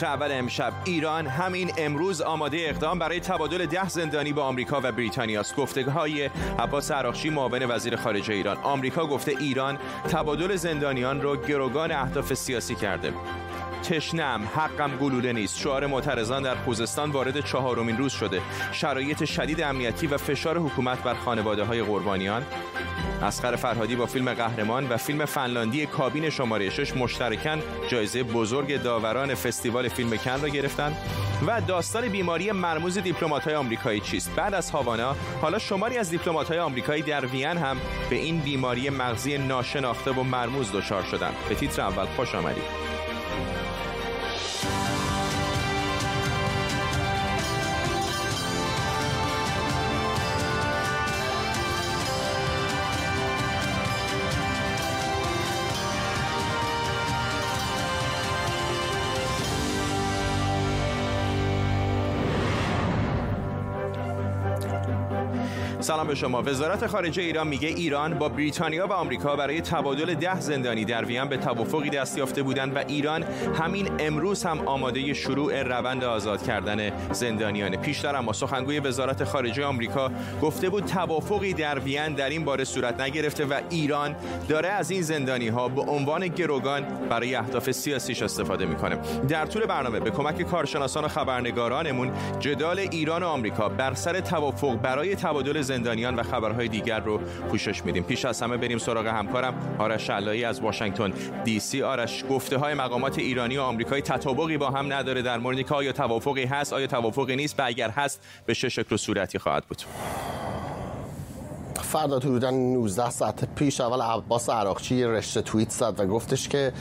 تیتر اول امشب ایران همین امروز آماده اقدام برای تبادل ده زندانی با آمریکا و بریتانیا است. های عباس عراقچی معاون وزیر خارجه ایران. آمریکا گفته ایران تبادل زندانیان را گروگان اهداف سیاسی کرده. تشنم حقم گلوله نیست. شعار معترضان در خوزستان وارد چهارمین روز شده. شرایط شدید امنیتی و فشار حکومت بر خانواده های قربانیان. اسقر فرهادی با فیلم قهرمان و فیلم فنلاندی کابین شماره 6 مشترکاً جایزه بزرگ داوران فستیوال فیلم کن را گرفتند و داستان بیماری مرموز دیپلمات‌های آمریکایی چیست؟ بعد از هاوانا حالا شماری از دیپلمات‌های آمریکایی در وین هم به این بیماری مغزی ناشناخته و مرموز دچار شدند به تیتر اول خوش آمدید. سلام به شما. وزارت خارجه ایران میگه ایران با بریتانیا و آمریکا برای تبادل ده زندانی در وین به توافقی دست یافته بودند و ایران همین امروز هم آماده شروع روند آزاد کردن زندانیان. پیشتر اما سخنگوی وزارت خارجه آمریکا گفته بود توافقی در وین در این باره صورت نگرفته و ایران داره از این زندانی ها به عنوان گروگان برای اهداف سیاسیش استفاده می‌کنه. در طول برنامه به کمک کارشناسان و خبرنگارانمون جدال ایران و آمریکا بر سر توافق برای تبادل زندانیان و خبرهای دیگر رو پوشش میدیم. پیش از همه بریم سراغ همکارم آرش علایی از واشنگتن دی سی. آرش گفته های مقامات ایرانی و آمریکایی تطابقی با هم نداره در مورد که آیا توافقی هست آیا توافقی نیست و اگر هست به چه شکل و صورتی خواهد بود؟ فردا حدودا 19 ساعت پیش اول عباس عراقچی رشته توییت زد و گفتش که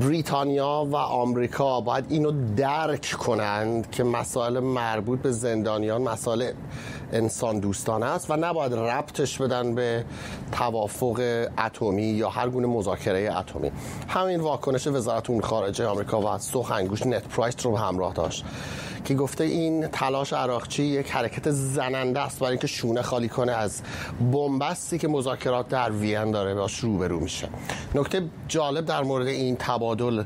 بریتانیا و آمریکا باید اینو درک کنند که مسائل مربوط به زندانیان مسائل انسان دوستانه است و نباید ربطش بدن به توافق اتمی یا هر گونه مذاکره اتمی. همین واکنش وزارت امور خارجه آمریکا و سخنگوش نت پرایس رو همراه داشت که گفته این تلاش عراقچی یک حرکت زننده است برای اینکه شونه خالی کنه از بنبستی که مذاکرات در وین داره باش روبرو میشه. نکته جالب در مورد این تبادل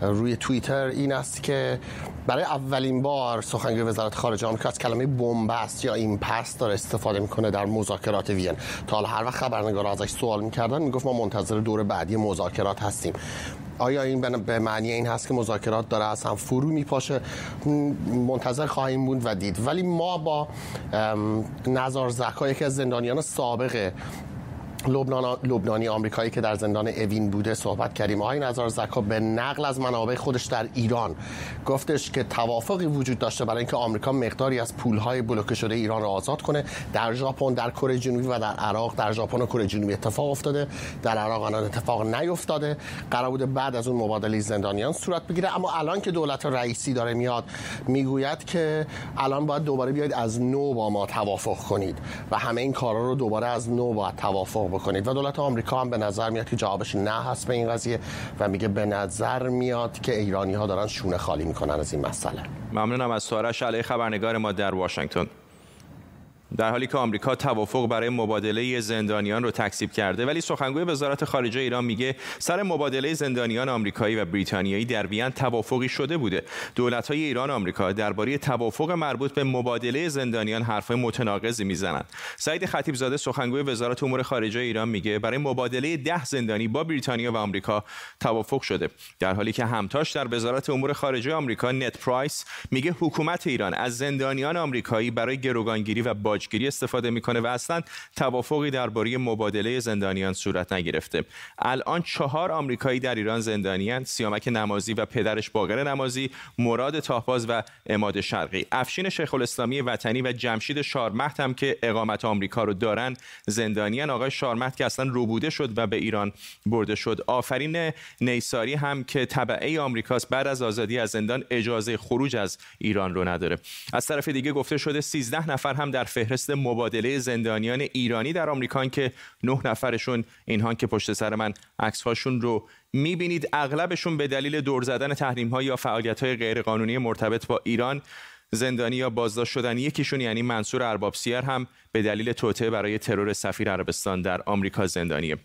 روی توییتر این است که برای اولین بار سخنگوی وزارت خارجه آمریکا از کلمه بنبست یا این پس داره استفاده می‌کنه در مذاکرات وین. تا حالا هر وقت خبرنگار ازش سوال می‌کردن می‌گفت ما منتظر دور بعدی مذاکرات هستیم. آیا این به معنی این هست که مذاکرات داره از هم فرو میپاشه؟ منتظر خواهیم بود و دید. ولی ما با نظار زکا یکی از زندانیان سابق لبنانی آمریکایی که در زندان اوین بوده صحبت کردیم. آقای نظر زکا به نقل از منابع خودش در ایران گفتش که توافقی وجود داشته برای اینکه آمریکا مقداری از پولهای بلوکه شده ایران را آزاد کنه. در ژاپن در کره جنوبی و در عراق در ژاپن و کره جنوبی اتفاق افتاده. در عراق الان اتفاق نیفتاده. قرار بوده بعد از اون مبادله زندانیان صورت بگیره. اما الان که دولت رئیسی داره میاد می‌گوید که الان باید دوباره بیاید از نو با ما توافق کنید و همه این کارا رو دوباره از نو باید توافق بکنید. و دولت آمریکا هم به نظر میاد که جوابش نه هست به این قضیه و میگه به نظر میاد که ایرانی ها دارن شونه خالی می‌کنن از این مسئله. ممنونم از سوارش. علی خبرنگار ما در واشنگتن. در حالی که آمریکا توافق برای مبادله زندانیان رو تکذیب کرده ولی سخنگوی وزارت خارجه ایران میگه سر مبادله زندانیان آمریکایی و بریتانیایی در وین توافقی شده بوده. دولت‌های ایران و آمریکا درباره توافق مربوط به مبادله زندانیان حرفهای متناقضی می‌زنند. سعید خطیبزاده سخنگوی وزارت امور خارجه ایران میگه برای مبادله ده زندانی با بریتانیا و آمریکا توافق شده. در حالی که همتاش در وزارت امور خارجه آمریکا نت پرایس میگه حکومت ایران از زندانیان آمریکایی برای گروگانگیری و باج باجگیری استفاده می‌کنه و اصلا توافقی درباره مبادله زندانیان صورت نگرفته. الان چهار آمریکایی در ایران زندانیان سیامک نمازی و پدرش باقر نمازی مراد تاهباز و اماد شرقی. افشین شیخ الاسلامی وطنی و جمشید شارمهد هم که اقامت آمریکا رو دارن. زندانیان آقای شارمهد که اصلا روبوده شد و به ایران برده شد. آفرین نیساری هم که تبعه آمریکاست بعد از آزادی از زندان اجازه خروج از ایران رو نداره. از طرف دیگه گفته شده 13 نفر هم در فهرست فهرست مبادله زندانیان ایرانی در آمریکا که نه نفرشون اینها که پشت سر من عکس هاشون رو می‌بینید اغلبشون به دلیل دور زدن تحریم ها یا فعالیت های غیرقانونی مرتبط با ایران زندانی یا بازداشت شدن. یکیشون یعنی منصور ارباب سیر هم به دلیل توطئه برای ترور سفیر عربستان در آمریکا زندانیه.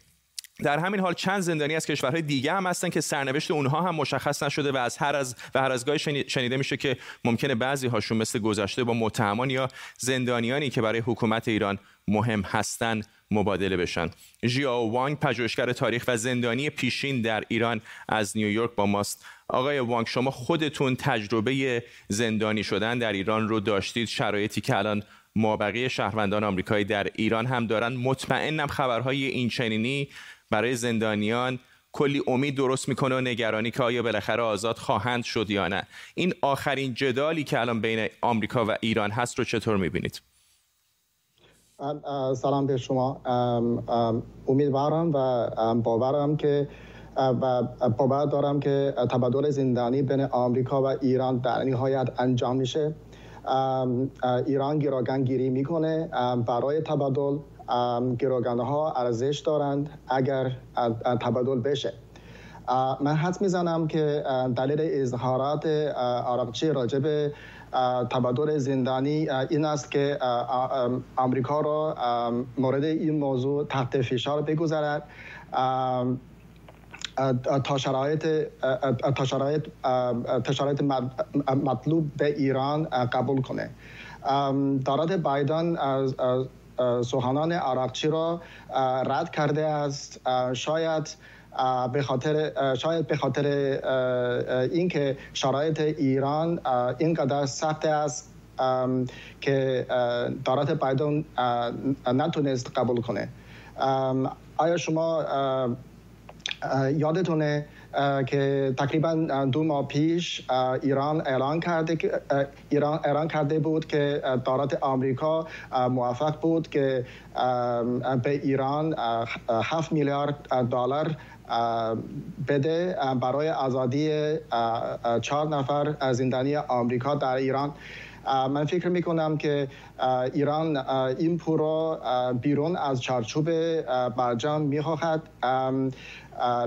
در همین حال چند زندانی از کشورهای دیگه هم هستن که سرنوشت اونها هم مشخص نشده و از هر از و هر از گاهی شنیده میشه که ممکنه بعضی هاشون مثل گذشته با متهمان یا زندانیانی که برای حکومت ایران مهم هستن مبادله بشن. ژیاو وانگ پژوهشگر تاریخ و زندانی پیشین در ایران از نیویورک با ماست. آقای وانگ شما خودتون تجربه زندانی شدن در ایران رو داشتید؟ شرایطی که الان مابقی شهروندان آمریکایی در ایران هم دارن. مطمئنم خبرهای این چنینی برای زندانیان کلی امید درست می‌کنه و نگرانی که آیا بالاخره آزاد خواهند شد یا نه. این آخرین جدالی که الان بین آمریکا و ایران هست رو چطور می‌بینید؟ سلام به شما. امیدوارم و باورم که و باور دارم که تبادل زندانی بین آمریکا و ایران در نهایت انجام میشه. ایران گیراگن گیری می‌کنه برای تبادل. گروگانه ها ارزش دارند اگر تبادل بشه. من حد می‌زنم که دلیل اظهارات آراقچی راجب تبادل زندانی این است که آمریکا را مورد این موضوع تحت فشار بگذارد. تا شرایط تا شرایط تا شرایط مطلوب به ایران قبول کنه. دارد بایدن سخنان عراقچی را رد کرده است. شاید به خاطر شاید به خاطر اینکه شرایط ایران اینقدر سخت است که دارت بایدن نتونست قبول کنه. آیا شما یادتونه که تقریبا دو ماه پیش ایران اعلان کرده ایران اعلان کرده بود که دولت آمریکا موفق بود که به ایران 7 میلیارد دلار بده برای آزادی چهار نفر زندانی آمریکا در ایران. من فکر می کنم که ایران این پورو بیرون از چارچوب برجام می خواهد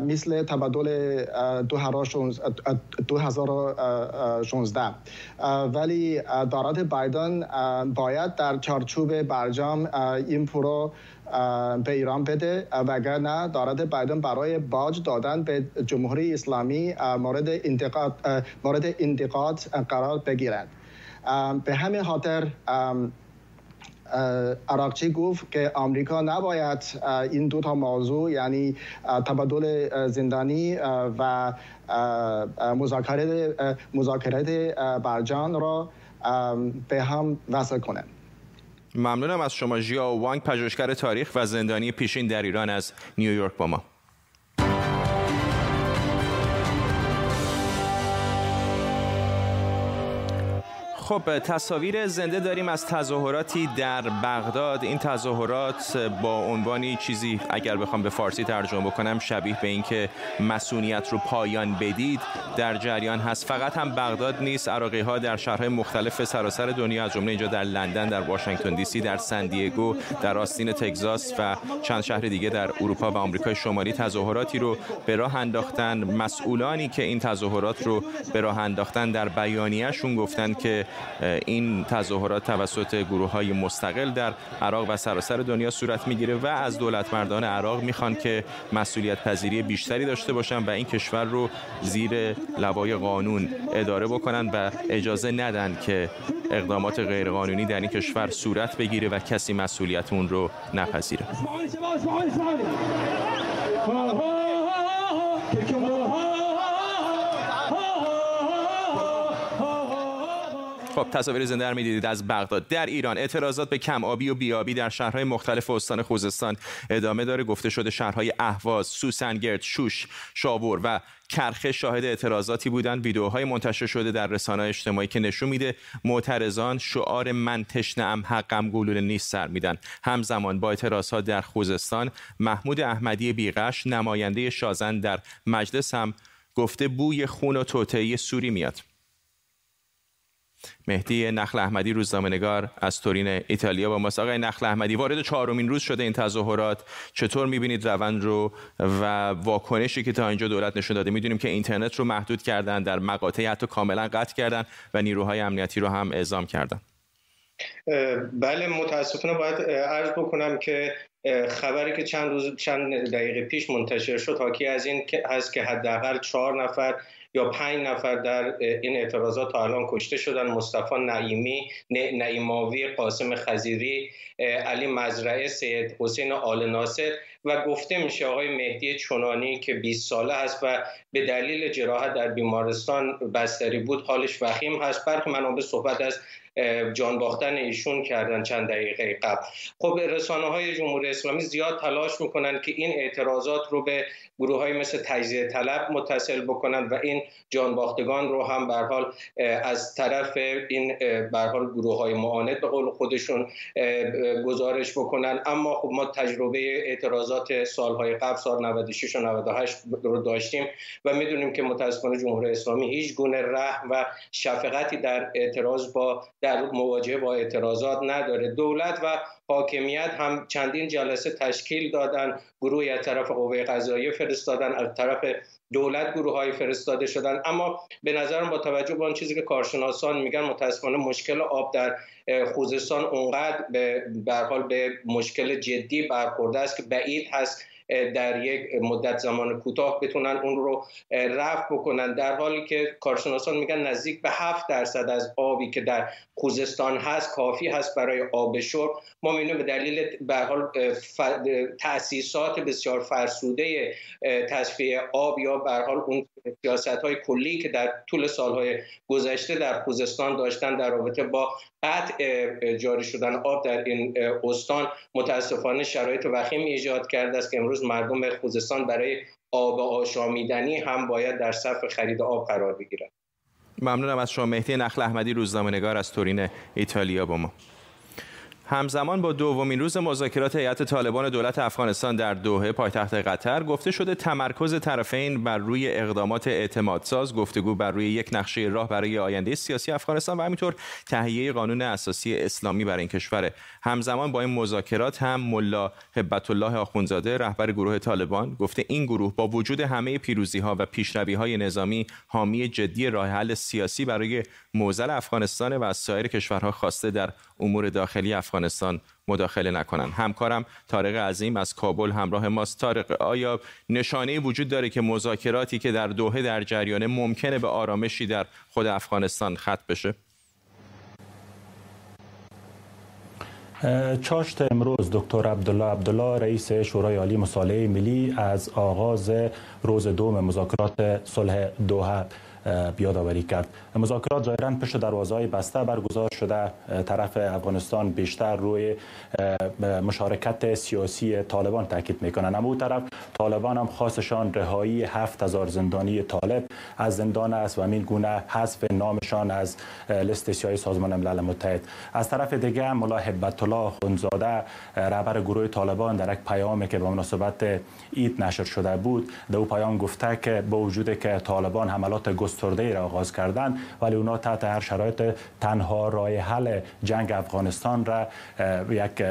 مثل تبادل 2016 ولی دارات بایدن باید در چارچوب برجام این پرو به ایران بده. وگرنه دارد بایدن برای باج دادن به جمهوری اسلامی مورد انتقاد مورد انتقاد قرار بگیرد. به همین خاطر عراقچی گفت که آمریکا نباید این دو تا موضوع یعنی تبادل زندانی و مذاکرات مذاکرات برجان را به هم وصل کنند. ممنونم از شما ژیا وانگ پژوهشگر تاریخ و زندانی پیشین در ایران از نیویورک با ما. خب تصاویر زنده داریم از تظاهراتی در بغداد. این تظاهرات با عنوانی چیزی اگر بخوام به فارسی ترجمه بکنم شبیه به اینکه مسئولیت رو پایان بدید در جریان هست. فقط هم بغداد نیست عراقی ها در شهرهای مختلف سراسر دنیا از جمله اینجا در لندن در واشنگتن دی سی در سندیگو در آستین تگزاس و چند شهر دیگه در اروپا و آمریکای شمالی تظاهراتی رو به راه انداختن. مسئولانی که این تظاهرات رو به راه انداختن در بیانیه‌شون گفتن که این تظاهرات توسط گروه های مستقل در عراق و سراسر دنیا صورت می‌گیره و از دولت مردان عراق می‌خوان که مسئولیت پذیری بیشتری داشته باشن و این کشور رو زیر لوای قانون اداره بکنن و اجازه ندن که اقدامات غیرقانونی در این کشور صورت بگیره و کسی مسئولیت اون رو نپذیره. خب تصاویر زنده رو می‌دیدید از بغداد. در ایران اعتراضات به کم آبی و بیابی در شهرهای مختلف استان خوزستان ادامه داره. گفته شده شهرهای اهواز، سوسنگرد، شوش، شابور و کرخه شاهد اعتراضاتی بودند. ویدیوهای منتشر شده در رسانه اجتماعی که نشون میده معترضان شعار من تشنه حقم گلوله نیست سر میدن. همزمان با اعتراضات در خوزستان محمود احمدی بیغش نماینده شازن در مجلس هم گفته بوی خون و توطئه سوری میاد. مهدی نخل احمدی روزنامه‌نگار از تورین ایتالیا با ماست. آقای نخل احمدی وارد چهارمین روز شده این تظاهرات. چطور می‌بینید روند رو و واکنشی که تا اینجا دولت نشون داده؟ می‌دونیم که اینترنت رو محدود کردن در مقاطعی حتی کاملا قطع کردن و نیروهای امنیتی رو هم اعزام کردن. بله متاسفانه باید عرض بکنم که خبری که چند روز چند دقیقه پیش منتشر شد حاکی از این هست که حداقل چهار نفر یا پنج نفر در این اعتراضات تا الان کشته شدن مصطفی نعیمی نعیماوی قاسم خزیری علی مزرعه سید حسین آل ناصر و گفته میشه آقای مهدی چونانی که 20 ساله است و به دلیل جراحت در بیمارستان بستری بود حالش وخیم هست. برخی منابع صحبت از جان باختن ایشون کردن چند دقیقه قبل. خب رسانه های جمهوری اسلامی زیاد تلاش می‌کنن که این اعتراضات رو به گروه های مثل تجزیه طلب متصل بکنند و این جان باختگان رو هم به حال از طرف این به حال گروه های معاند به قول خودشون گزارش بکنن. اما خب ما تجربه اعتراضات سالهای قبل سال 96 و 98 رو داشتیم و می‌دونیم که متاسفانه جمهوری اسلامی هیچ گونه رحم و شفقتی در اعتراض با در مواجهه با اعتراضات نداره. دولت و حاکمیت هم چندین جلسه تشکیل دادن گروهی از طرف قوه قضاییه فرستادن از طرف دولت گروه های فرستاده شدن. اما به نظرم با توجه به آن چیزی که کارشناسان میگن متاسفانه مشکل آب در خوزستان اونقدر به حال به مشکل جدی برخورده است که بعید هست در یک مدت زمان کوتاه بتونن اون رو رفع بکنن. در حالی که کارشناسان میگن نزدیک به 7 درصد از آبی که در خوزستان هست کافی هست برای آب شرب. ما می‌بینیم به دلیل به حال تاسیسات بسیار فرسوده تصفیه آب یا به حال اون سیاست های کلی که در طول سالهای گذشته در خوزستان داشتن در رابطه با قطع جاری شدن آب در این استان متاسفانه شرایط وخیم ایجاد کرده است که امروز مردم خوزستان برای آب آشامیدنی هم باید در صف خرید آب قرار بگیرند. ممنونم از شما مهدی نخل احمدی روزنامه‌نگار از تورین ایتالیا با ما. همزمان با دومین روز مذاکرات هیئت طالبان دولت افغانستان در دوحه پایتخت قطر گفته شده تمرکز طرفین بر روی اقدامات اعتمادساز گفتگو بر روی یک نقشه راه برای آینده سیاسی افغانستان و همینطور تهیه قانون اساسی اسلامی برای این کشور. همزمان با این مذاکرات هم ملا هبت الله آخونزاده رهبر گروه طالبان گفته این گروه با وجود همه پیروزی ها و پیشروی های نظامی حامی جدی راه حل سیاسی برای موزل افغانستان و سایر کشورها خواسته در امور داخلی افغانستان مداخله نکنند همکارم طارق عظیم از کابل همراه ماست. طارق آیا نشانه وجود داره که مذاکراتی که در دوحه در جریانه ممکنه به آرامشی در خود افغانستان ختم بشه؟ چاشت امروز دکتر عبدالله عبدالله رئیس شورای عالی مصالحه ملی از آغاز روز دوم مذاکرات صلح دوحه. بیادآوری کرد. مذاکرات ظاهرا پشت دروازه بسته برگزار شده. طرف افغانستان بیشتر روی مشارکت سیاسی طالبان تاکید می‌کنن اما او طرف طالبان هم خواستشان رهایی هفت هزار زندانی طالب از زندان است و این گونه حذف نامشان از لست سیاسی سازمان ملل متحد. از طرف دیگه ملا هبت الله خونزاده رهبر گروه طالبان در یک پیامی که به مناسبت اید نشر شده بود در او پیام گفته که با وجود که طالبان حملات گسترده را آغاز کردند ولی اونا تحت هر شرایط تنها راه حل جنگ افغانستان را یک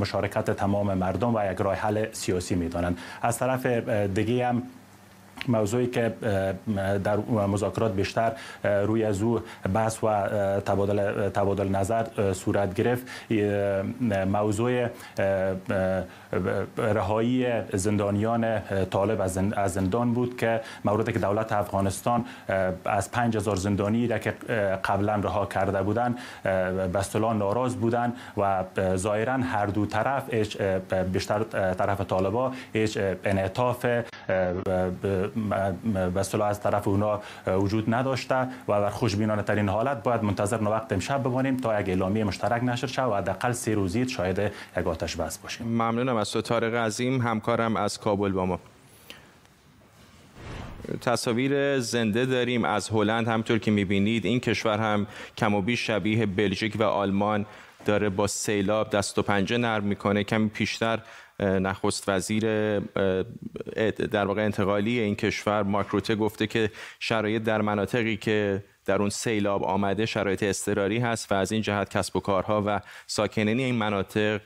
مشارکت تمام مردم و یک راه حل سیاسی می‌دانند. از طرف دیگه هم موضوعی که در مذاکرات بیشتر روی از او بحث و تبادل, تبادل نظر صورت گرفت. موضوع رهایی زندانیان طالب از زندان بود که موردی که دولت افغانستان از 5000 زندانی را که قبلا رها کرده بودند به ناراض بودند و ظاهرا هر دو طرف بیشتر طرف طالبا هیچ انعطاف به از طرف اونا وجود نداشته و در خوشبینانه ترین حالت باید منتظر وقت امشب بمانیم تا یک اعلامیه مشترک نشر شود و حداقل سه روزی شاهد یک آتش بس باشیم. ممنونم از تو طارق عظیم. همکارم از کابل با ما. تصاویر زنده داریم از هلند. همطور که می‌بینید این کشور هم کم و بیش شبیه بلژیک و آلمان داره با سیلاب دست و پنجه نرم می‌کنه. کمی پیشتر نخست وزیر در واقع انتقالی این کشور مارک گفته که شرایط در مناطقی که در اون سیلاب آمده شرایط اضطراری هست و از این جهت کسب و کارها و ساکنین این مناطق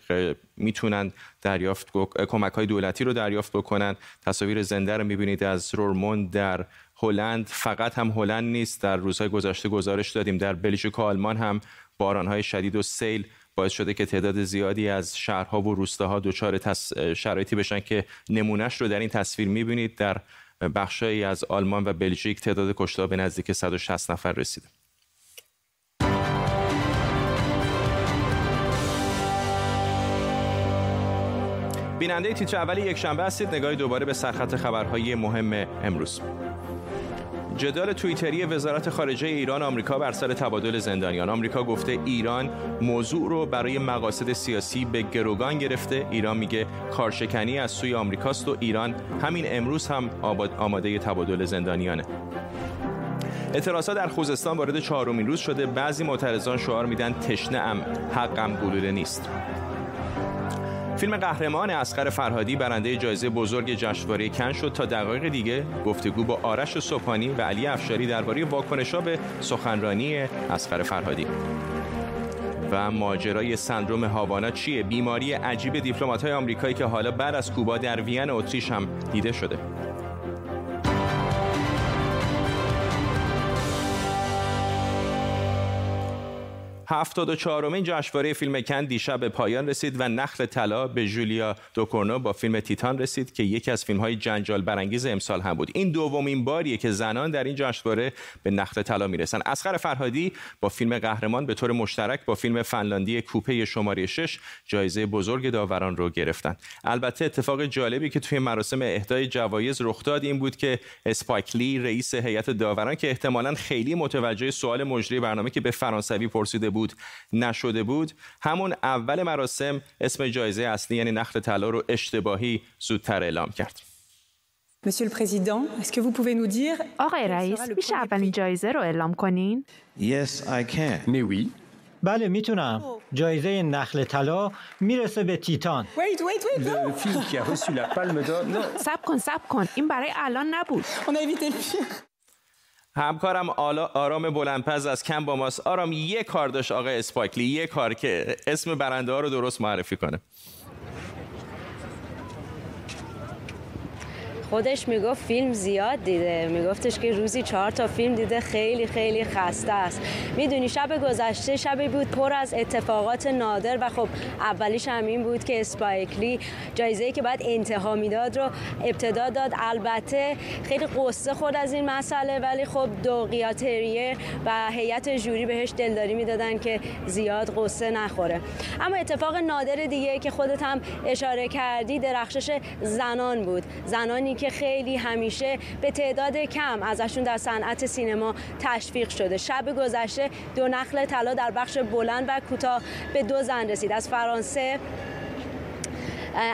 می‌تونن دریافت کمک های دولتی رو دریافت بکنن. تصاویر زنده رو می‌بینید از رورموند در هلند. فقط هم هلند نیست در روزهای گذشته گزارش دادیم. در بلژیک و آلمان هم بارانهای شدید و سیل باعث شده که تعداد زیادی از شهرها و روستاها دچار شرایطی بشن که نمونهش رو در این تصویر می‌بینید. در بخشهایی از آلمان و بلژیک تعداد کشته به نزدیک 160 نفر رسیده. بیننده تیتر اولی یک شنبه هستید. نگاهی دوباره به سرخط خبرهای مهم امروز. جدال توییتری وزارت خارجه ایران آمریکا بر سر تبادل زندانیان. آمریکا گفته ایران موضوع رو برای مقاصد سیاسی به گروگان گرفته. ایران میگه کارشکنی از سوی آمریکاست و ایران همین امروز هم آماده تبادل زندانیانه. اعتراضات در خوزستان وارد چهارمین روز شده. بعضی معترضان شعار میدن تشنه ام حقم گلوله نیست. فیلم قهرمان اسقر فرهادی برنده جایزه بزرگ جشنواره کن شد تا دقایق دیگه گفتگو با آرش صبحانی و علی افشاری درباره واکنش‌ها به سخنرانی اسقر فرهادی. و ماجرای سندروم هاوانا چیه؟ بیماری عجیب دیپلمات‌های آمریکایی که حالا بعد از کوبا در وین اتریش هم دیده شده. 74 امین جشنواره فیلم کن دیشب به پایان رسید و نخل طلا به جولیا دوکورنو با فیلم تیتان رسید که یکی از فیلم های جنجال برانگیز امسال هم بود. این دومین باریه که زنان در این جشنواره به نخل طلا می‌رسن. اسخر فرهادی با فیلم قهرمان به طور مشترک با فیلم فنلاندی کوپه شماره 6 جایزه بزرگ داوران رو گرفتن البته اتفاق جالبی که توی مراسم اهدای جوایز رخ داد این بود که اسپایکلی رئیس هیئت داوران که احتمالاً خیلی متوجه سوال مجری برنامه که به فرانسوی پرسیده بود نشده بود همون اول مراسم اسم جایزه اصلی یعنی نخل طلا رو اشتباهی زودتر اعلام کرد Monsieur le Président, est-ce que vous pouvez nous dire آقای رئیس میشه اولین جایزه رو اعلام کنین؟ Yes, I can. Mais oui. بله می‌تونم جایزه نخل طلا می‌رسه به تیتان Wait, wait, wait, Le film qui a reçu la palme d'or. Non, سب کن سب کن این برای الان نبود on a évité le pire. همکارم آلا آرام بلندپز از کم با ماست. آرام یه کار داشت آقای اسپایکلی یه کار که اسم برنده ها رو درست معرفی کنه. خودش می‌گفت فیلم زیاد دیده. میگفتش که روزی چهار تا فیلم دیده خیلی خیلی خسته است. می‌دونی شب گذشته شبی بود پر از اتفاقات نادر و خب اولیش هم این بود که اسپایکلی جایزه ای که بعد انتها می‌داد رو ابتدا داد. البته خیلی قصه خورد از این مسئله ولی خب دوقیاتریه و هیئت جوری بهش دلداری می‌دادن که زیاد قصه نخوره. اما اتفاق نادر دیگه که خودت هم اشاره کردی درخشش زنان بود. زنانی که خیلی همیشه به تعداد کم ازشون در صنعت سینما تشویق شده. شب گذشته دو نخل طلا در بخش بلند و کوتاه به دو زن رسید. از فرانسه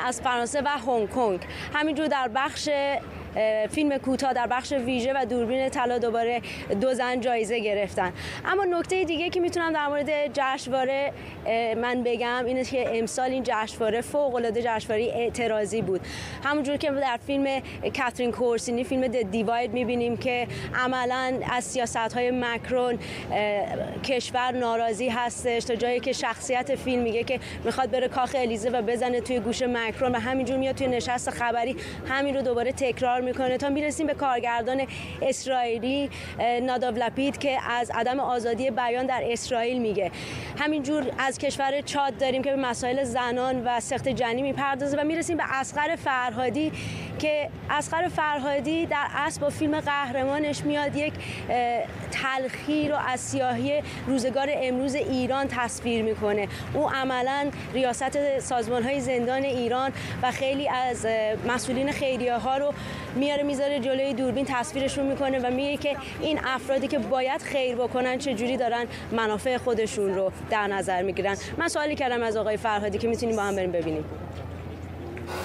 از فرانسه و هنگ کنگ. همینجور در بخش فیلم کوتاه در بخش ویژه و دوربین طلا دوباره دو زن جایزه گرفتن. اما نکته دیگه که می‌تونم در مورد جشنواره من بگم اینه که امسال این جشنواره فوق العاده جشنواره اعتراضی بود. همونجور که در فیلم کاترین کورسینی فیلم د دیواید می‌بینیم که عملا از سیاست های مکرون کشور ناراضی هستش. تا جایی که شخصیت فیلم میگه که می‌خواد بره کاخ الیزه و بزنه توی گوش مکرون و همینجور میاد توی نشست خبری همین رو دوباره تکرار می‌کنه تا می‌رسیم به کارگردان اسرائیلی ناداو لپید که از عدم آزادی بیان در اسرائیل میگه. همینجور از کشور چاد داریم که به مسائل زنان و سخت جنی می‌پردازه و می‌رسیم به اسقر فرهادی که اسقر فرهادی در اصل با فیلم قهرمانش میاد یک تلخی رو از سیاهی روزگار امروز ایران تصویر می‌کنه. او عملا ریاست سازمان های زندان ایران و خیلی از مسئولین خیریه ها رو میاره می‌ذاره جلوی دوربین تصویرشون می‌کنه و میگه که این افرادی که باید خیر بکنن چه جوری دارن منافع خودشون رو در نظر می‌گیرن. من سوالی کردم از آقای فرهادی که می‌تونیم با هم بریم ببینیم.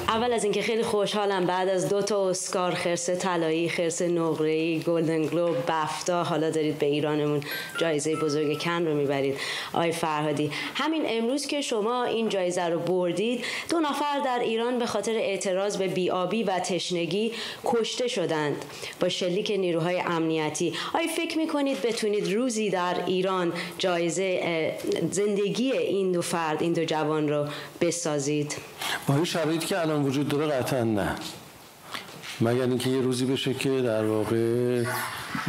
اول از اینکه خیلی خوشحالم بعد از دو تا اسکار خرس طلایی خرس نقره‌ای گلدن گلوب بفتا حالا دارید به ایرانمون جایزه بزرگ کن رو می‌برید. آقای فرهادی. همین امروز که شما این جایزه رو بردید دو نفر در ایران به خاطر اعتراض به بیابی و تشنگی کشته شدند با شلیک نیروهای امنیتی. آیا فکر می‌کنید بتونید روزی در ایران جایزه زندگی این دو فرد این دو جوان رو بسازید؟ با این که الان وجود داره قطعا نه. مگر اینکه یه روزی بشه که در واقع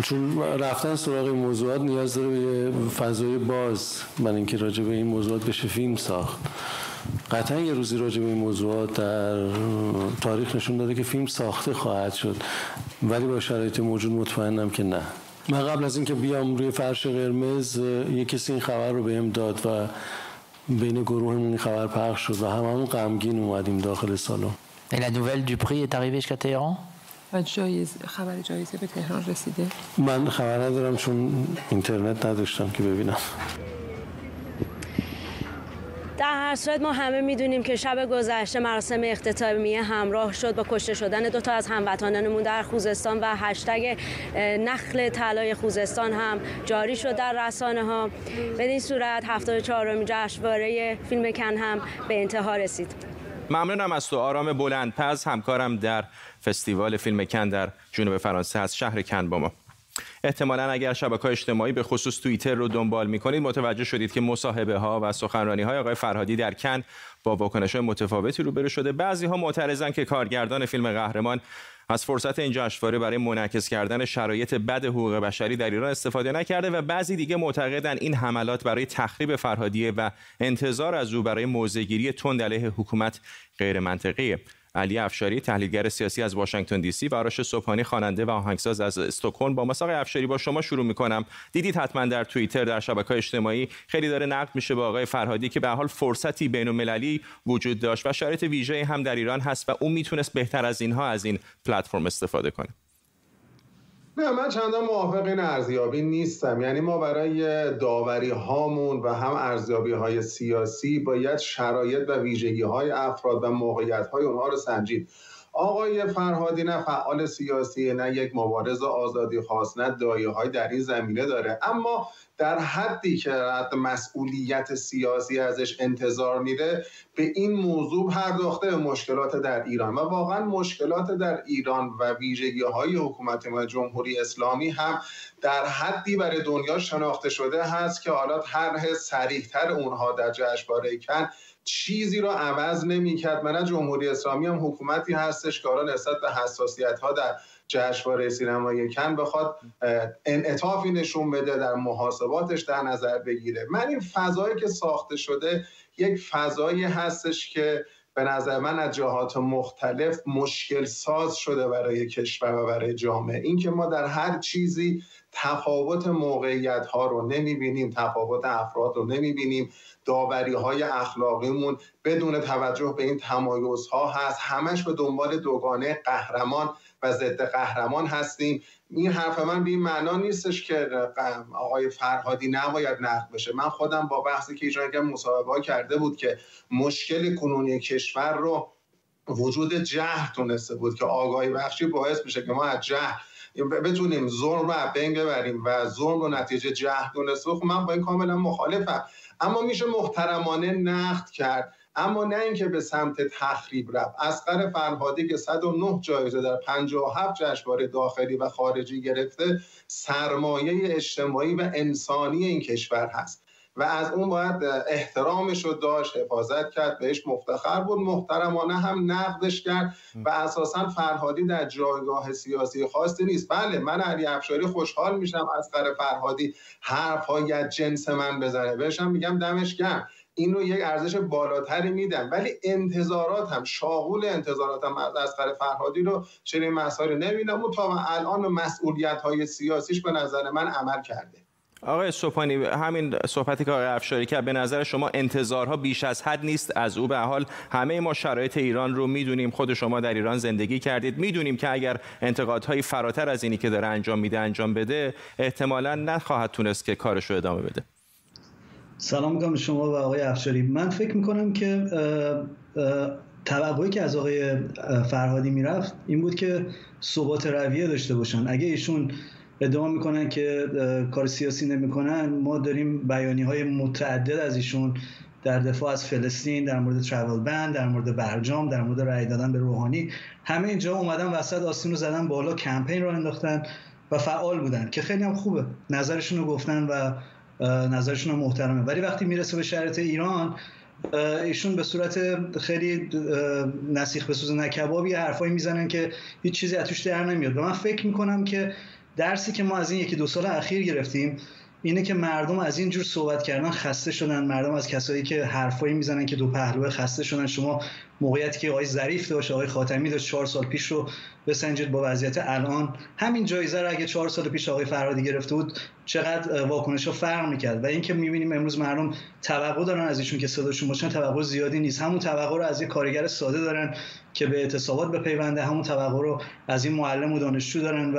چون رفتن سراغ موضوعات نیاز داره به فضای باز من اینکه راجع به این موضوعات بشه فیلم ساخت. قطعا یه روزی راجع به این موضوعات در تاریخ نشون داده که فیلم ساخته خواهد شد. ولی با شرایط موجود مطمئنم که نه. من قبل از اینکه بیام روی فرش قرمز یه کسی این خبر رو بهم داد و بین گروهمون این خبر پخش شد و هممون غمگین اومدیم داخل سالن. Et la nouvelle du prix est arrivée jusqu'à Téhéran و جایزه خبر جایزه به تهران رسیده. من خبر ندارم چون اینترنت نداشتم که ببینم. در هر صورت ما همه می‌دونیم که شب گذشته مراسم اختتامیه همراه شد با کشته شدن دو تا از هموطنانمون در خوزستان و هشتگ نخل طلای خوزستان هم جاری شد در رسانه ها به این صورت 74 امین جشنواره فیلم کن هم به انتها رسید. ممنونم از تو آرام بلندپز همکارم در فستیوال فیلم کن در جنوب فرانسه از شهر کن با ما. احتمالا اگر شبکه اجتماعی به خصوص توییتر رو دنبال می‌کنید متوجه شدید که مصاحبه ها و سخنرانی های آقای فرهادی در کن با واکنش های متفاوتی روبرو شده. بعضی ها معترضن که کارگردان فیلم قهرمان از فرصت این جشنواره برای منعکس کردن شرایط بد حقوق بشری در ایران استفاده نکرده و بعضی دیگه معتقدن این حملات برای تخریب فرهادیه و انتظار از او برای موضع‌گیری تند علیه حکومت غیر منطقیه علی افشاری تحلیلگر سیاسی از واشنگتن دی سی و آرش صبحانی خواننده و آهنگساز از استکهلم. با مساق افشاری با شما شروع می‌کنم. دیدید حتما در توییتر در شبکه اجتماعی خیلی داره نقد میشه با آقای فرهادی که به حال فرصتی بین المللی وجود داشت و شرایط ویژه هم در ایران هست و اون می‌تونست بهتر از اینها از این پلتفرم استفاده کنه. نه من چندان موافق این ارزیابی نیستم. یعنی ما برای داوری هامون و هم ارزیابی های سیاسی باید شرایط و ویژگی های افراد و موقعیت های اونها رو سنجید. آقای فرهادی نه فعال سیاسی نه یک مبارز آزادی خواست نه دایه های در این زمینه داره. اما در حدی که مسئولیت سیاسی ازش انتظار میره به این موضوع پرداخته به مشکلات در ایران. و واقعا مشکلات در ایران و ویژگی های حکومت جمهوری اسلامی هم در حدی برای دنیا شناخته شده هست که حالا طرح سریحتر اونها در جشنواره کن چیزی رو عوض نمی‌کرد. من جمهوری اسلامی هم حکومتی هستش که نسبت به حساسیت ها در جشنواره سینمای کن بخواد انعطافی نشون بده در محاسباتش در نظر بگیره. من این فضایی که ساخته شده یک فضایی هستش که به نظر من از جهات مختلف مشکل ساز شده برای کشور و برای جامعه. اینکه ما در هر چیزی تفاوت موقعیت ها رو نمی‌بینیم تفاوت افراد رو نمی‌بینیم داوری های اخلاقیمون بدون توجه به این تمایز ها هست. همش به دنبال دوگانه قهرمان و ضد قهرمان هستیم. این حرف من به این معنا نیستش که آقای فرهادی نباید نقد بشه. من خودم با بحثی که ایجاد مصاحبه کرده بود که مشکل کنونی کشور رو وجود جهل تونسته بود که آگاهی بخشی باعث میشه که ما از جهل بتونیم ظلم رو بین ببریم و ظلم رو نتیجه جهل دونسته خب من با این کاملا مخالفم. اما میشه محترمانه نقد کرد. اما نه اینکه به سمت تخریب رفت. اسقر فرهادی که 109 جایزه در 57 جشنواره داخلی و خارجی گرفته سرمایه اجتماعی و انسانی این کشور هست و از اون باید احترامش رو داشت حفاظت کرد بهش مفتخر بود محترمانه هم نقدش کرد و اساسا فرهادی در جایگاه سیاسی خاصی نیست. بله من علی افشاری خوشحال میشم از قره فرهادی حرف های جنس من بزنه. بهشم میگم دمش گرم. این یک ارزش بالاتری میدم ولی انتظارات هم شاغول انتظارات هم از اسقر فرهادی رو چنین مسائل نمیدم و تا الان مسئولیت های سیاسیش به نظر من عمل کرده. آقای سوپانی همین صحبتی که آقای افشاری کرد به نظر شما انتظارها بیش از حد نیست؟ از او به حال همه ما شرایط ایران رو می‌دونیم. خود شما در ایران زندگی کردید. می‌دونیم که اگر انتقادهایی فراتر از اینی که داره انجام میده انجام بده احتمالا نخواهد تونست که کارش رو ادامه بده. سلام می‌کنم شما و آقای افشاری. من فکر می‌کنم که توقعی که از آقای فرهادی می‌رفت این بود که ثبات رویه داشته باشن. اگه ایشون ادعا می‌کنن که کار سیاسی نمی‌کنن ما داریم بیانی های متعدد از ایشون در دفاع از فلسطین در مورد ترافل بند در مورد برجام در مورد رأی دادن به روحانی همه اینجا اومدن وسط آستین رو زدن بالا کمپین رو انداختن و فعال بودن که خیلی هم خوبه. نظرشون رو گفتن و نظرشون رو محترمه. ولی وقتی می‌رسه به شرط ایران ایشون به صورت خیلی نسیخ به سوز نکبابی حرفایی می‌زنن که هیچ چیزی از توش در نمیاد. و من فکر می‌کنم که درسی که ما از این یکی دو سال اخیر گرفتیم اینه که مردم از این جور صحبت کردن خسته شدن. مردم از کسایی که حرفایی می‌زنن که دو پهلوه خسته شدن. شما موقعیتی که آقای ظریف داشت آقای خاتمی داشت چهار سال پیش رو بسنجید با وضعیت الان. همین جایزه رو اگه چهار سال پیش آقای فرهادی گرفته بود چقدر واکنش ها فرق می‌کرد؟ و اینکه می‌بینیم امروز مردم توقع دارن از ایشون که صداشون باشن توقع زیادی نیست. همون توقع رو از یک کارگر ساده دارن. که به اعتصابات بپیونده همون توقع رو از این معلم و دانشجو دارن و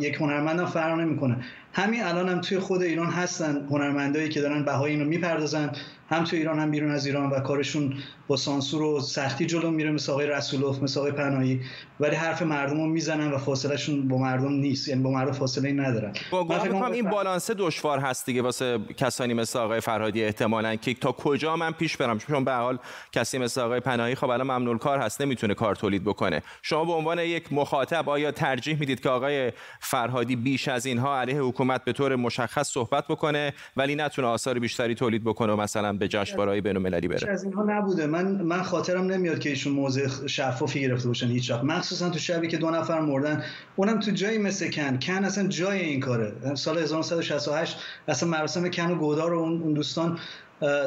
یک هنرمندم فرق نمی‌کنه. همین الان هم توی خود ایران هستن هنرمندایی که دارن بهای اینو می‌پردازن. هم توی ایران هم بیرون از ایران و کارشون با سانسور و سختی جلو میره مثل آقای رسولوف مثل آقای پناهی. ولی حرف مردم رو می‌زنن و فاصلهشون با مردم نیست یعنی با مردم فاصله ای ندارن. با این بالانس دشوار هست دیگه واسه کسانی مثل آقای فرهادی احتمالاً که تا کجا من پیش برم؟ چون به حال کسی مثل آقای پناهی خب الان ممنون کار هست نمی‌تونه کار تولید بکنه. شما به عنوان یک مخاطب آیا ترجیح می‌دید که آقای فرهادی بیش از اینها علیه حکومت به طور مشخص صحبت بکنه ولی نتونه آثار بیشتری تولید بکنه و مثلا به جشنواره‌های بین‌المللی بره. از اینها نبوده. من من خاطرم نمیاد که ایشون موضع شفافی گرفته باشن هیچ وقت. مخصوصا تو شبی که دو نفر مردن اونم تو جایی مثل کن. کن اصلا جای این کاره. سال 1968 اصلا مراسم کن و گودار و اون دوستان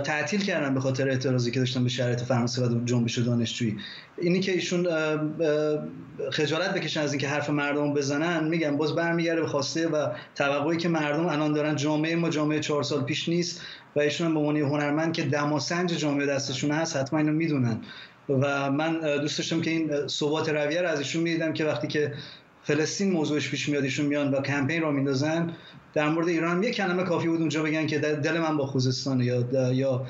تعطیل کردن به خاطر اعتراضی که داشتن به شرایط فرانسه و جنبش دانشجویی. اینی که ایشون خجالت بکشن از اینکه حرف مردم بزنن میگم باز برمیگرده به خواسته و توقعی که مردم الان دارن جامعه ما جامعه چهار سال پیش نیست و ایشون به عنوان هنرمند که دماسنج جامعه دستشون هست حتما اینو می‌دونن. و من دوست داشتم که این ثبات رویه رو از ایشون می‌دیدم که وقتی که فلسطین موضوعش پیش میاد ایشون میان و کمپین رو میندازن در مورد ایران هم کلمه کافی بود اونجا بگن که دل من با خوزستان یا یا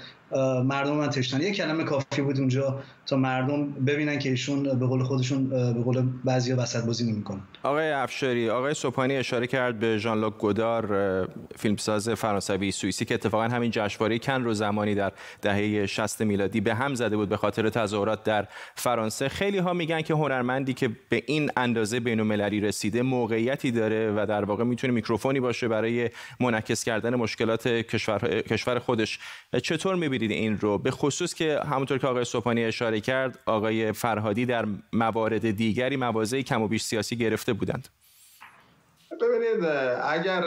مردم من تشنن یک کلمه کافی بود اونجا تا مردم ببینن که ایشون به قول خودشون به قول بعضیا وسط بازی نمی‌کنن. آقای افشاری آقای سوپانی اشاره کرد به ژان لوک گودار فیلمساز فرانسوی سوئیسی که اتفاقا همین جشنواره کن رو زمانی در دهه 60 میلادی به هم زده بود به خاطر تظاهرات در فرانسه. خیلی ها میگن که هنرمندی که به این اندازه بین‌المللی رسیده موقعیتی داره و در واقع می‌تونه میکروفونی باشه برای منعکس کردن مشکلات کشور کشور خودش. چطور می‌بینید این رو. به خصوص که همونطور که آقای سوپانی اشاره کرد آقای فرهادی در موارد دیگری مواضع کم و بیش سیاسی گرفته بودند. ببینید اگر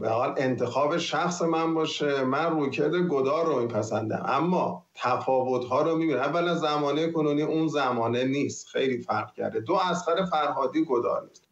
به حال انتخاب شخص من باشه من رویکرد گدار رو میپسندم اما تفاوت ها رو می‌بینم. اولا زمانه کنونی اون زمانه نیست. خیلی فرق کرده. دو اسخر فرهادی گدار نیست.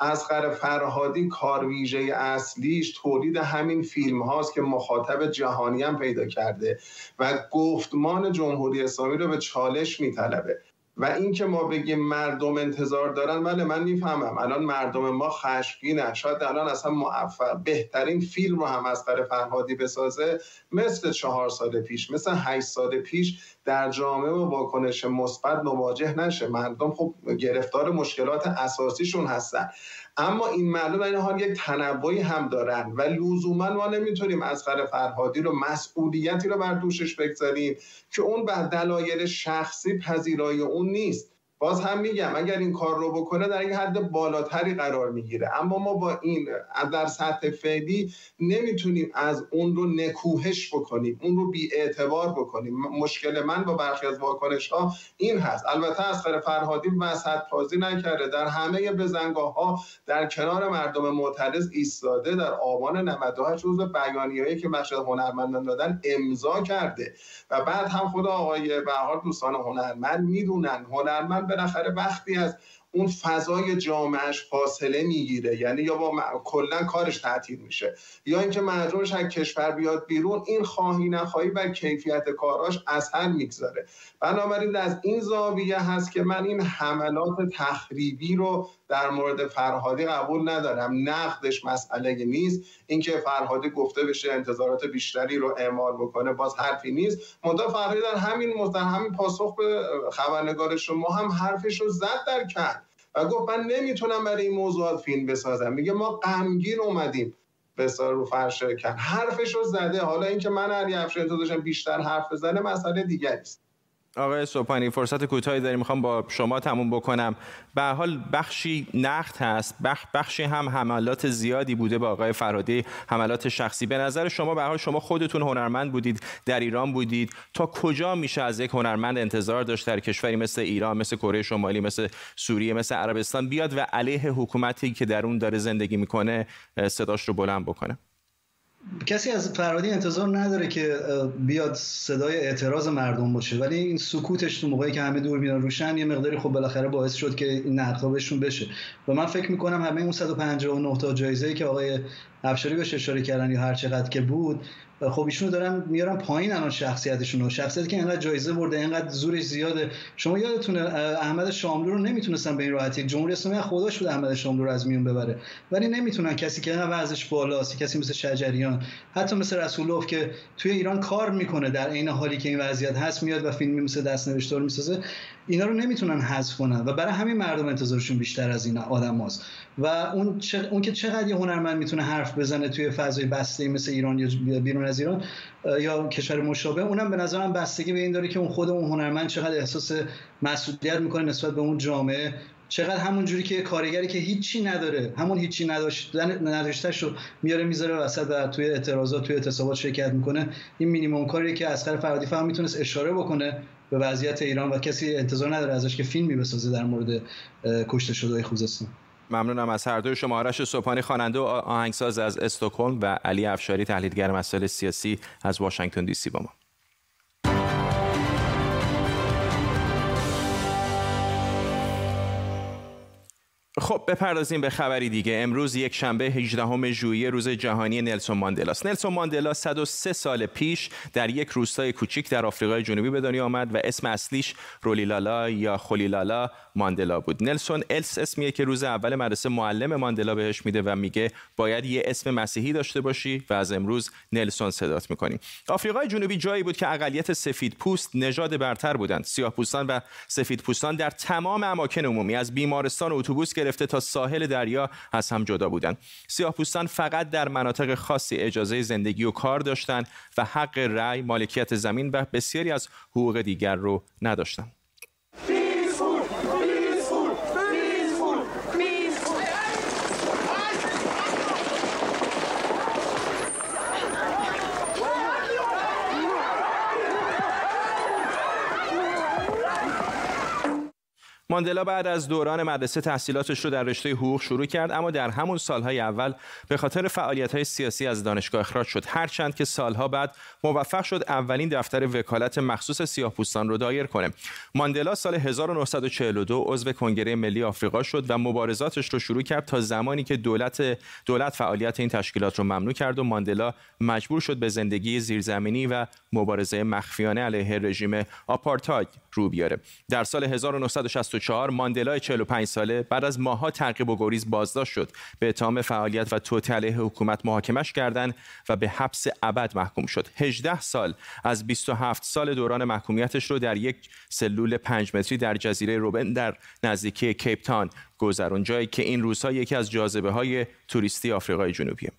اسخر فرهادی کار ویژه اصلیش تولید همین فیلم هاست که مخاطب جهانی هم پیدا کرده و گفتمان جمهوری اسلامی رو به چالش میطلبه. و اینکه ما بگیم مردم انتظار دارن بله من می‌فهمم. الان مردم ما خشمگینن. شاید الان اصلا موفق بهترین فیلم رو هم از فرهادی بسازه مثل چهار سال پیش مثل هشت سال پیش در جامعه و واکنش مثبت مواجه نشه. مردم خب گرفتار مشکلات اساسیشون هستن. اما این معلوم این حال یک تنوعی هم دارن و لزوما ما نمی‌تونیم از فرهادی رو مسئولیتی رو بر دوشش بگذاریم که اون به دلایل شخصی پذیرای اون نیست. باز هم میگم اگر این کار رو بکنه در این حد بالاتری قرار می‌گیره. اما ما با این در سطح فعلی نمی‌تونیم از اون رو نکوهش بکنیم اون رو بی اعتبار بکنیم مشکل من با برخی از واکنش ها این هست. البته از خیر فرهادی وسط پازی نکرده. در همه بزنگاه ها در کنار مردم معترض ایستاده در آبان 98 روز بیانیه‌ای که بخش هنرمندان دادن امضا کرده. و بعد هم خدا آقای به دوستان هنرمند می‌دونن. هنرمند بالاخره وقتی از اون فضای جامعش فاصله می‌گیره. یعنی یا با کلا کارش تعطیل میشه. یا اینکه مجبورش از کشور بیاد بیرون این خواهی نخواهی بر کیفیت کاراش اثر می‌گذاره. بنابراین از این زاویه هست که من این حملات تخریبی رو در مورد فرهادی قبول ندارم. نقدش مسئله نیست. اینکه فرهادی گفته بشه انتظارات بیشتری رو اعمال بکنه باز حرفی نیست. منتها فرهادی در همین در همین پاسخ به خبرنگار شما هم حرفش رو زد در کرد و گفت من نمی‌تونم برای این موضوعات فیلم بسازم. میگه ما غمگین اومدیم. بسار رو فرش کرد. حرفش رو زده. حالا اینکه من علی افشین تو داشتم بیشتر حرف بزنه مسئله دیگری است. آقای صبحانی فرصت کوتاهی داریم. می‌خوام با شما تموم بکنم. به حال بخشی نقد هست. بخ بخشی هم حملات زیادی بوده با آقای فرادی. حملات شخصی. به نظر شما به حال شما خودتون هنرمند بودید در ایران بودید. تا کجا میشه از یک هنرمند انتظار داشت در کشوری مثل ایران مثل کره شمالی مثل سوریه مثل عربستان بیاد و علیه حکومتی که در اون داره زندگی می‌کنه صداش رو بلند بکنه؟ کسی از فرادی انتظار نداره که بیاد صدای اعتراض مردم باشه. ولی این سکوتش تو موقعی که همه دور میان روشن یه مقداری خب بالاخره باعث شد که این بشه. و من فکر می‌کنم همه اون 159 تا جایزه که آقای افشاری بهش اشاره کردن یا هر چقدر که بود خب ایشونو دارن میارن پایین الان شخصیتشون شخصیتی که اینقدر جایزه برده اینقدر زورش زیاده. شما یادتونه احمد شاملو رو نمی‌تونستن به این راحتی. جمهوری اسلامی خودش بود احمد شاملو رو از میون ببره. ولی نمی‌تونن کسی که اینقدر وضعش بالاست کسی مثل شجریان حتی مثل رسولوف که توی ایران کار می‌کنه در عین حالی که این وضعیت هست میاد و فیلمی مثل دست نوشتار می‌سازه. اینا رو نمی‌تونن حذف کنن و برای همین مردم انتظارشون بیشتر از این آدم هست. و اون, چه... اون که چقدر یه هنرمند می‌تونه حرف بزنه توی فضای بسته مثل ایران یا بیرون از ایران یا کشور مشابه اونم به نظرم بستگی به این داره که اون خود اون هنرمند چقدر احساس مسئولیت می‌کنه نسبت به اون جامعه چقدر همون جوری که کارگری که هیچی نداره همون هیچی نداشتهش رو میاره می‌ذاره وسط و توی اعتراضات توی اعتصابات شرکت می‌کنه. این مینیمم کاری که اسقر فرادی فهم می‌تونست اشاره بکنه به وضعیت ایران و کسی انتظار نداره ازش که فیلمی بسازه در مورد کشته شده خوزستان. ممنونم از هر دوی. شما آرش صبحانی خواننده و آهنگساز از استکهلم و علی افشاری تحلیلگر مسائل سیاسی از واشنگتن دی سی با ما. خب بپردازیم به خبری دیگه. امروز یک شنبه 18 ژوئیه روز جهانی نلسون ماندلاست نلسون ماندلا 103 سال پیش در یک روستای کوچیک در آفریقای جنوبی به دنیا آمد و اسم اصلیش رولیلالا یا خولیلالا ماندلا بود. نلسون الس اسمیه که روز اول مدرسه معلم ماندلا بهش میده و میگه باید یه اسم مسیحی داشته باشی و از امروز نلسون صدات می‌کنیم آفریقای جنوبی جایی بود که اقلیت سفید پوست نژاد برتر بودند. سیاه پوستان و سفید پوستان در تمام اماکن عمومی از بیمارستان اتوبوس تا ساحل دریا از هم جدا بودند. سیاه پوستان فقط در مناطق خاصی اجازه زندگی و کار داشتند و حق رأی مالکیت زمین و بسیاری از حقوق دیگر رو نداشتند. ماندلا بعد از دوران مدرسه تحصیلاتش رو در رشته حقوق شروع کرد اما در همون سالهای اول به خاطر فعالیت‌های سیاسی از دانشگاه اخراج شد. هرچند که سالها بعد موفق شد اولین دفتر وکالت مخصوص سیاه‌پوستان رو دایر کنه. ماندلا سال 1942 عضو کنگره ملی آفریقا شد و مبارزاتش رو شروع کرد تا زمانی که دولت دولت فعالیت این تشکیلات رو ممنوع کرد و ماندلا مجبور شد به زندگی زیرزمینی و مبارزه مخفیانه علیه رژیم آپارتاید رو بیاره. در سال 1964 ماندلا 45 ساله بعد از ماها تعقیب و گریز بازداشت شد. به اتهام فعالیت و توطئه حکومت محاکمش کردند و به حبس ابد محکوم شد. 18 سال از 27 سال دوران محکومیتش رو در یک سلول 5 متری در جزیره روبن در نزدیکی کیپ تاون گذرون جایی که این روزها یکی از جاذبه های توریستی آفریقای جنوبیه.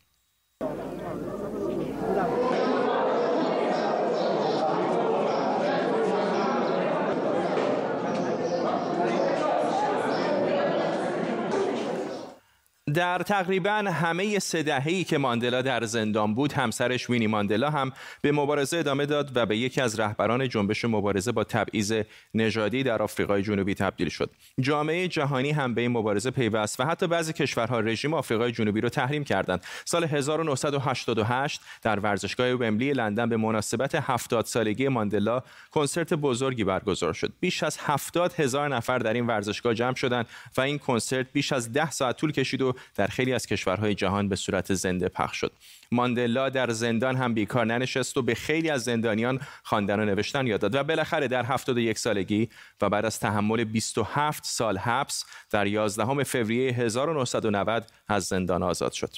در تقریبا همه سه دهه‌ای که ماندلا در زندان بود همسرش وینی ماندلا هم به مبارزه ادامه داد و به یکی از رهبران جنبش مبارزه با تبعیض نژادی در آفریقای جنوبی تبدیل شد. جامعه جهانی هم به این مبارزه پیوست و حتی بعضی کشورها رژیم آفریقای جنوبی را تحریم کردند. سال 1988 در ورزشگاه ومبلی لندن به مناسبت 70 سالگی ماندلا کنسرت بزرگی برگزار شد. بیش از 70 هزار نفر در این ورزشگاه جمع شدند و این کنسرت بیش از 10 ساعت طول کشید و در خیلی از کشورهای جهان به صورت زنده پخش شد. ماندلا در زندان هم بیکار ننشست و به خیلی از زندانیان خواندن و نوشتن یاد داد و بالاخره در 71 سالگی و بعد از تحمل 27 سال حبس در 11 فوریه 1990 از زندان آزاد شد.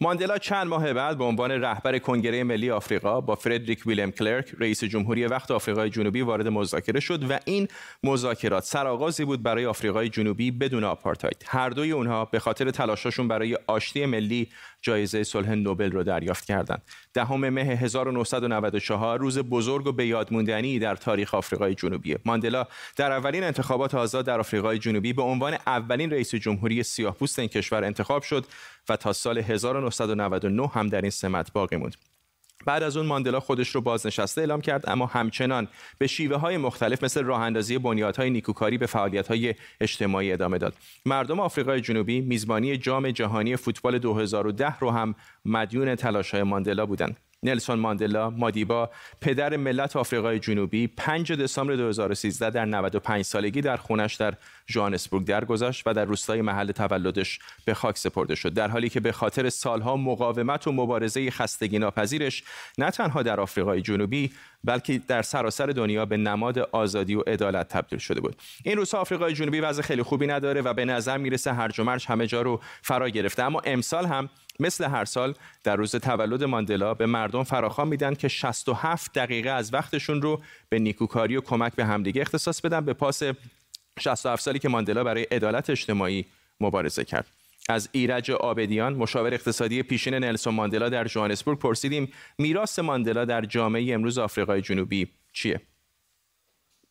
ماندلا چند ماه بعد به عنوان رهبر کنگره ملی آفریقا با فردریک ویلم کلرک رئیس جمهوری وقت آفریقای جنوبی وارد مذاکره شد و این مذاکرات سرآغازی بود برای آفریقای جنوبی بدون آپارتاید. هر دوی اونها به خاطر تلاششون برای آشتی ملی جایزه صلح نوبل رو دریافت کردند. دهم مه 1994 روز بزرگ و به یاد در تاریخ آفریقای جنوبی. ماندلا در اولین انتخابات آزاد در آفریقای جنوبی به عنوان اولین رئیس جمهوری سیاه‌پوست این کشور انتخاب شد. و تا سال 1999 هم در این سمت باقی موند. بعد از اون ماندلا خودش رو بازنشسته اعلام کرد اما همچنان به شیوه های مختلف مثل راه اندازی بنیادهای نیکوکاری به فعالیت های اجتماعی ادامه داد مردم آفریقای جنوبی میزبانی جام جهانی فوتبال 2010 رو هم مدیون تلاش های ماندلا بودند نلسون ماندلا مادیبا پدر ملت آفریقای جنوبی 5 دسامبر 2013 در 95 سالگی در خونش در ژوانسبورگ درگذشت و در روستای محل تولدش به خاک سپرده شد. در حالی که به خاطر سالها مقاومت و مبارزه خستگی ناپذیرش نه تنها در آفریقای جنوبی بلکه در سراسر دنیا به نماد آزادی و عدالت تبدیل شده بود. این روزها آفریقای جنوبی وضع خیلی خوبی نداره و به نظر می‌رسه هرج و مرج همه جا رو فرا گرفته. اما امسال هم مثل هر سال در روز تولد ماندلا به مردم فراخوان میدن که 67 دقیقه از وقتشون رو به نیکوکاری و کمک به همدیگه اختصاص بدن به پاس 67 سالی که ماندلا برای عدالت اجتماعی مبارزه کرد. از ایرج آبدیان مشاور اقتصادی پیشین نلسون ماندلا در جوانسبورگ پرسیدیم میراث ماندلا در جامعه امروز آفریقای جنوبی چیه؟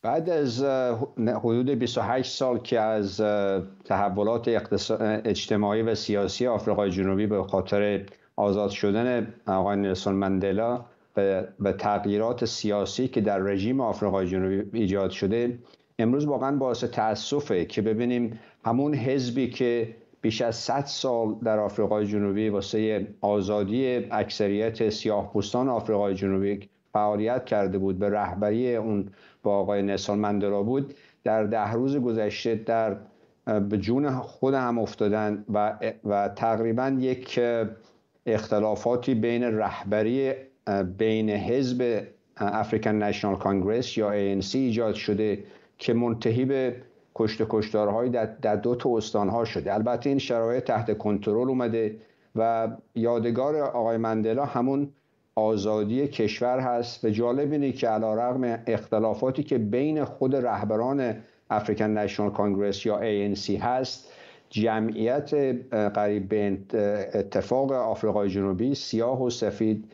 بعد از حدود 28 سال که از تحولات اجتماعی و سیاسی آفریقای جنوبی به خاطر آزاد شدن آقای نلسون مندلا و تغییرات سیاسی که در رژیم آفریقای جنوبی ایجاد شده امروز واقعا باعث تاسفه که ببینیم همون حزبی که بیش از 100 سال در آفریقای جنوبی واسه آزادی اکثریت سیاه پوستان آفریقای جنوبی فعالیت کرده بود به رهبری اون با آقای نسان مندلا بود در ده روز گذشته در به جون خود هم افتادن و, و تقریبا یک اختلافاتی بین رهبری بین حزب افریکن نشنال کانگرس یا ANC ایجاد شده که منتهی به کشت کشتارهای در, در دو تا استانها شده. البته این شرایط تحت کنترل اومده و یادگار آقای مندلا همون آزادی کشور هست و جالب اینه که علا رغم اختلافاتی که بین خود رهبران افریکن نشنال کانگرس یا ANC هست جمعیت قریب به اتفاق آفریقای جنوبی سیاه و سفید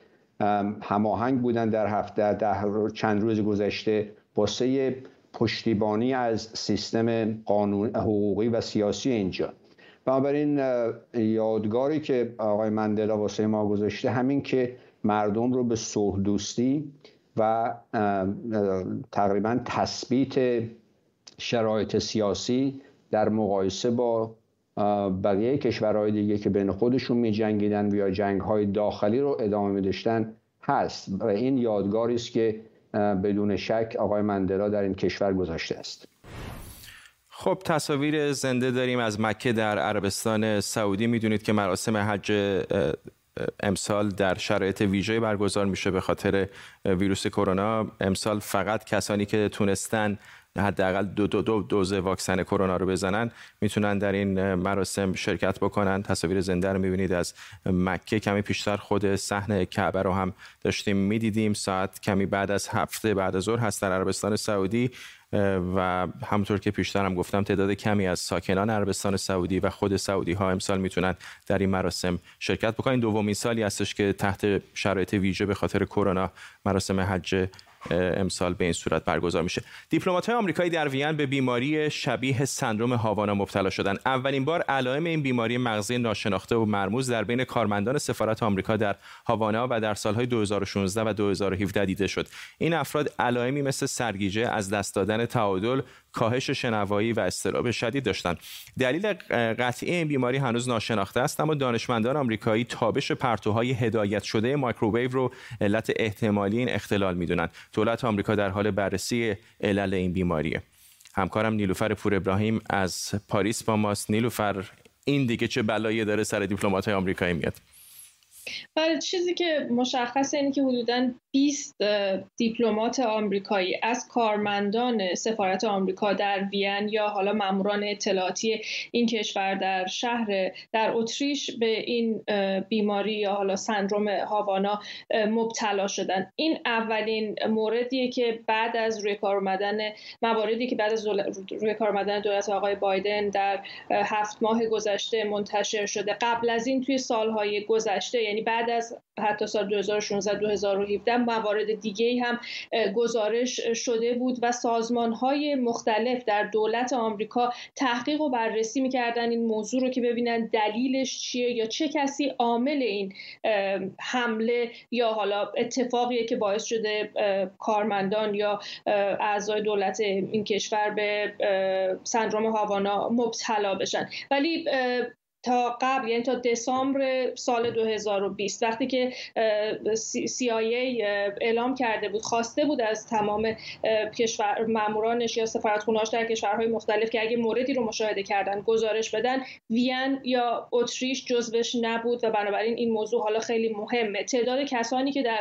هماهنگ بودن در هفته در چند روز گذشته واسه پشتیبانی از سیستم قانون حقوقی و سیاسی اینجا. بنابراین یادگاری که آقای مندلا واسه ما گذاشته همین که مردم رو به صلح دوستی و تقریبا تثبیت شرایط سیاسی در مقایسه با بقیه کشورهای دیگه که بین خودشون می جنگیدن و یا جنگ های داخلی رو ادامه می داشتن هست. و این یادگاری است که بدون شک آقای مندلا در این کشور گذاشته است. خب تصاویر زنده داریم از مکه در عربستان سعودی. می‌دونید که مراسم حج امسال در شرایط ویژه برگزار میشه به خاطر ویروس کرونا. امسال فقط کسانی که تونستن حداقل دو دو دو دوز واکسن کرونا رو بزنن می‌تونن در این مراسم شرکت بکنن. تصاویر زنده رو می‌بینید از مکه. کمی پیشتر خود صحن کعبه رو هم داشتیم می‌دیدیم. ساعت کمی بعد از هفته بعد از ظهر هست در عربستان سعودی. و همونطور که پیشتر هم گفتم تعداد کمی از ساکنان عربستان سعودی و خود سعودی ها امسال می‌تونن در این مراسم شرکت بکنن. دومین سالی هستش که تحت شرایط ویژه به خاطر کرونا مراسم حج امسال به این صورت برگزار میشه. دیپلمات های آمریکایی در وین به بیماری شبیه سندروم هاوانا مبتلا شدن. اولین بار علائم این بیماری مغزی ناشناخته و مرموز در بین کارمندان سفارت آمریکا در هاوانا و در سالهای 2016 و 2017 دیده شد. این افراد علائمی مثل سرگیجه از دست دادن تعادل کاهش شنوایی و اضطراب شدید داشتند دلیل قطعی این بیماری هنوز ناشناخته است اما دانشمندان آمریکایی تابش پرتوهای هدایت شده مایکروویو رو علت احتمالی این اختلال می‌دونند. دولت آمریکا در حال بررسی علل این بیماریه. همکارم نیلوفر پور ابراهیم از پاریس با ماست. نیلوفر این دیگه چه بلایی داره سر دیپلمات های آمریکایی میاد؟ بله چیزی که مشخصه اینه که حدودا 20 دیپلمات آمریکایی از کارمندان سفارت آمریکا در وین یا حالا ماموران اطلاعاتی این کشور در شهر در اتریش به این بیماری یا حالا سندروم هاوانا مبتلا شدن. این اولین موردیه که بعد از روی کار اومدن مواردی که بعد از روی کار اومدن دولت آقای بایدن در هفت ماه گذشته منتشر شده. قبل از این توی سالهای گذشته یعنی بعد از حتی سال 2016 2017 موارد دیگه هم گزارش شده بود و سازمان های مختلف در دولت آمریکا تحقیق و بررسی می‌کردن این موضوع رو که ببینن دلیلش چیه یا چه کسی عامل این حمله یا حالا اتفاقیه که باعث شده کارمندان یا اعضای دولت این کشور به سندروم هاوانا مبتلا بشن. ولی تا قبل یعنی تا دسامبر سال 2020 وقتی که CIA اعلام کرده بود خواسته بود از تمام کشور مامورانش یا سفارتخونه‌هاش در کشورهای مختلف که اگه موردی رو مشاهده کردن گزارش بدن وین یا اتریش جزوش نبود و بنابراین این موضوع حالا خیلی مهمه. تعداد کسانی که در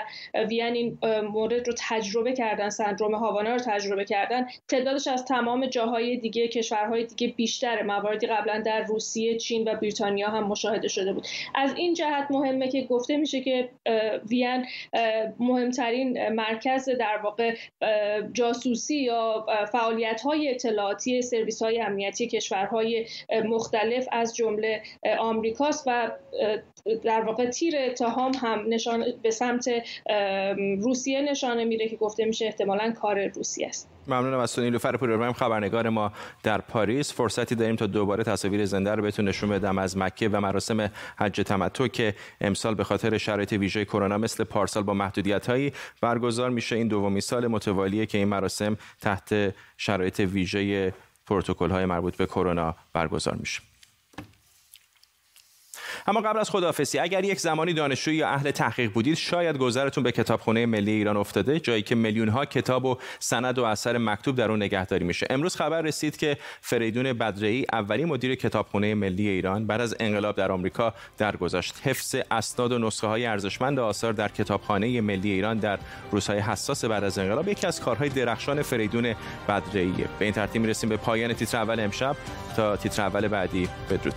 وین این مورد رو تجربه کردن سندروم هاوانا رو تجربه کردن تعدادش از تمام جاهای دیگه کشورهای دیگه بیشتر مواردی قبلا در روسیه چین و بریتانیا هم مشاهده شده بود. از این جهت مهمه که گفته میشه که وین مهمترین مرکز در واقع جاسوسی یا فعالیت های اطلاعاتی سرویس های امنیتی کشورهای مختلف از جمله آمریکاست و در واقع تیر اتهام هم نشان به سمت روسیه نشانه میره که گفته میشه احتمالا کار روسیه است. ممنونم از تو نیلوفر پور خبرنگار ما در پاریس. فرصتی داریم تا دوباره تصاویر زنده رو بهتون نشون بدم از مکه و مراسم حج تمتع که امسال به خاطر شرایط ویژه کرونا مثل پارسال با محدودیت هایی برگزار میشه. این دومی سال متوالیه که این مراسم تحت شرایط ویژه پروتکل های مربوط به کرونا برگزار میشه. اما قبل از خداحافظی اگر یک زمانی دانشجوی یا اهل تحقیق بودید شاید گذرتون به کتابخانه ملی ایران افتاده جایی که میلیون ها کتاب و سند و اثر مکتوب در اون نگهداری میشه. امروز خبر رسید که فریدون بدرعی اولین مدیر کتابخانه ملی ایران بعد از انقلاب در آمریکا درگذشت. حفظ اسناد و نسخه های ارزشمند آثار در کتابخانه ملی ایران در روزهای حساس بعد از انقلاب یکی از کارهای درخشان فریدون بدرعی به این ترتیب می‌رسیم به پایان تیتر اول امشب. تا تیتر اول بعدی بدرود.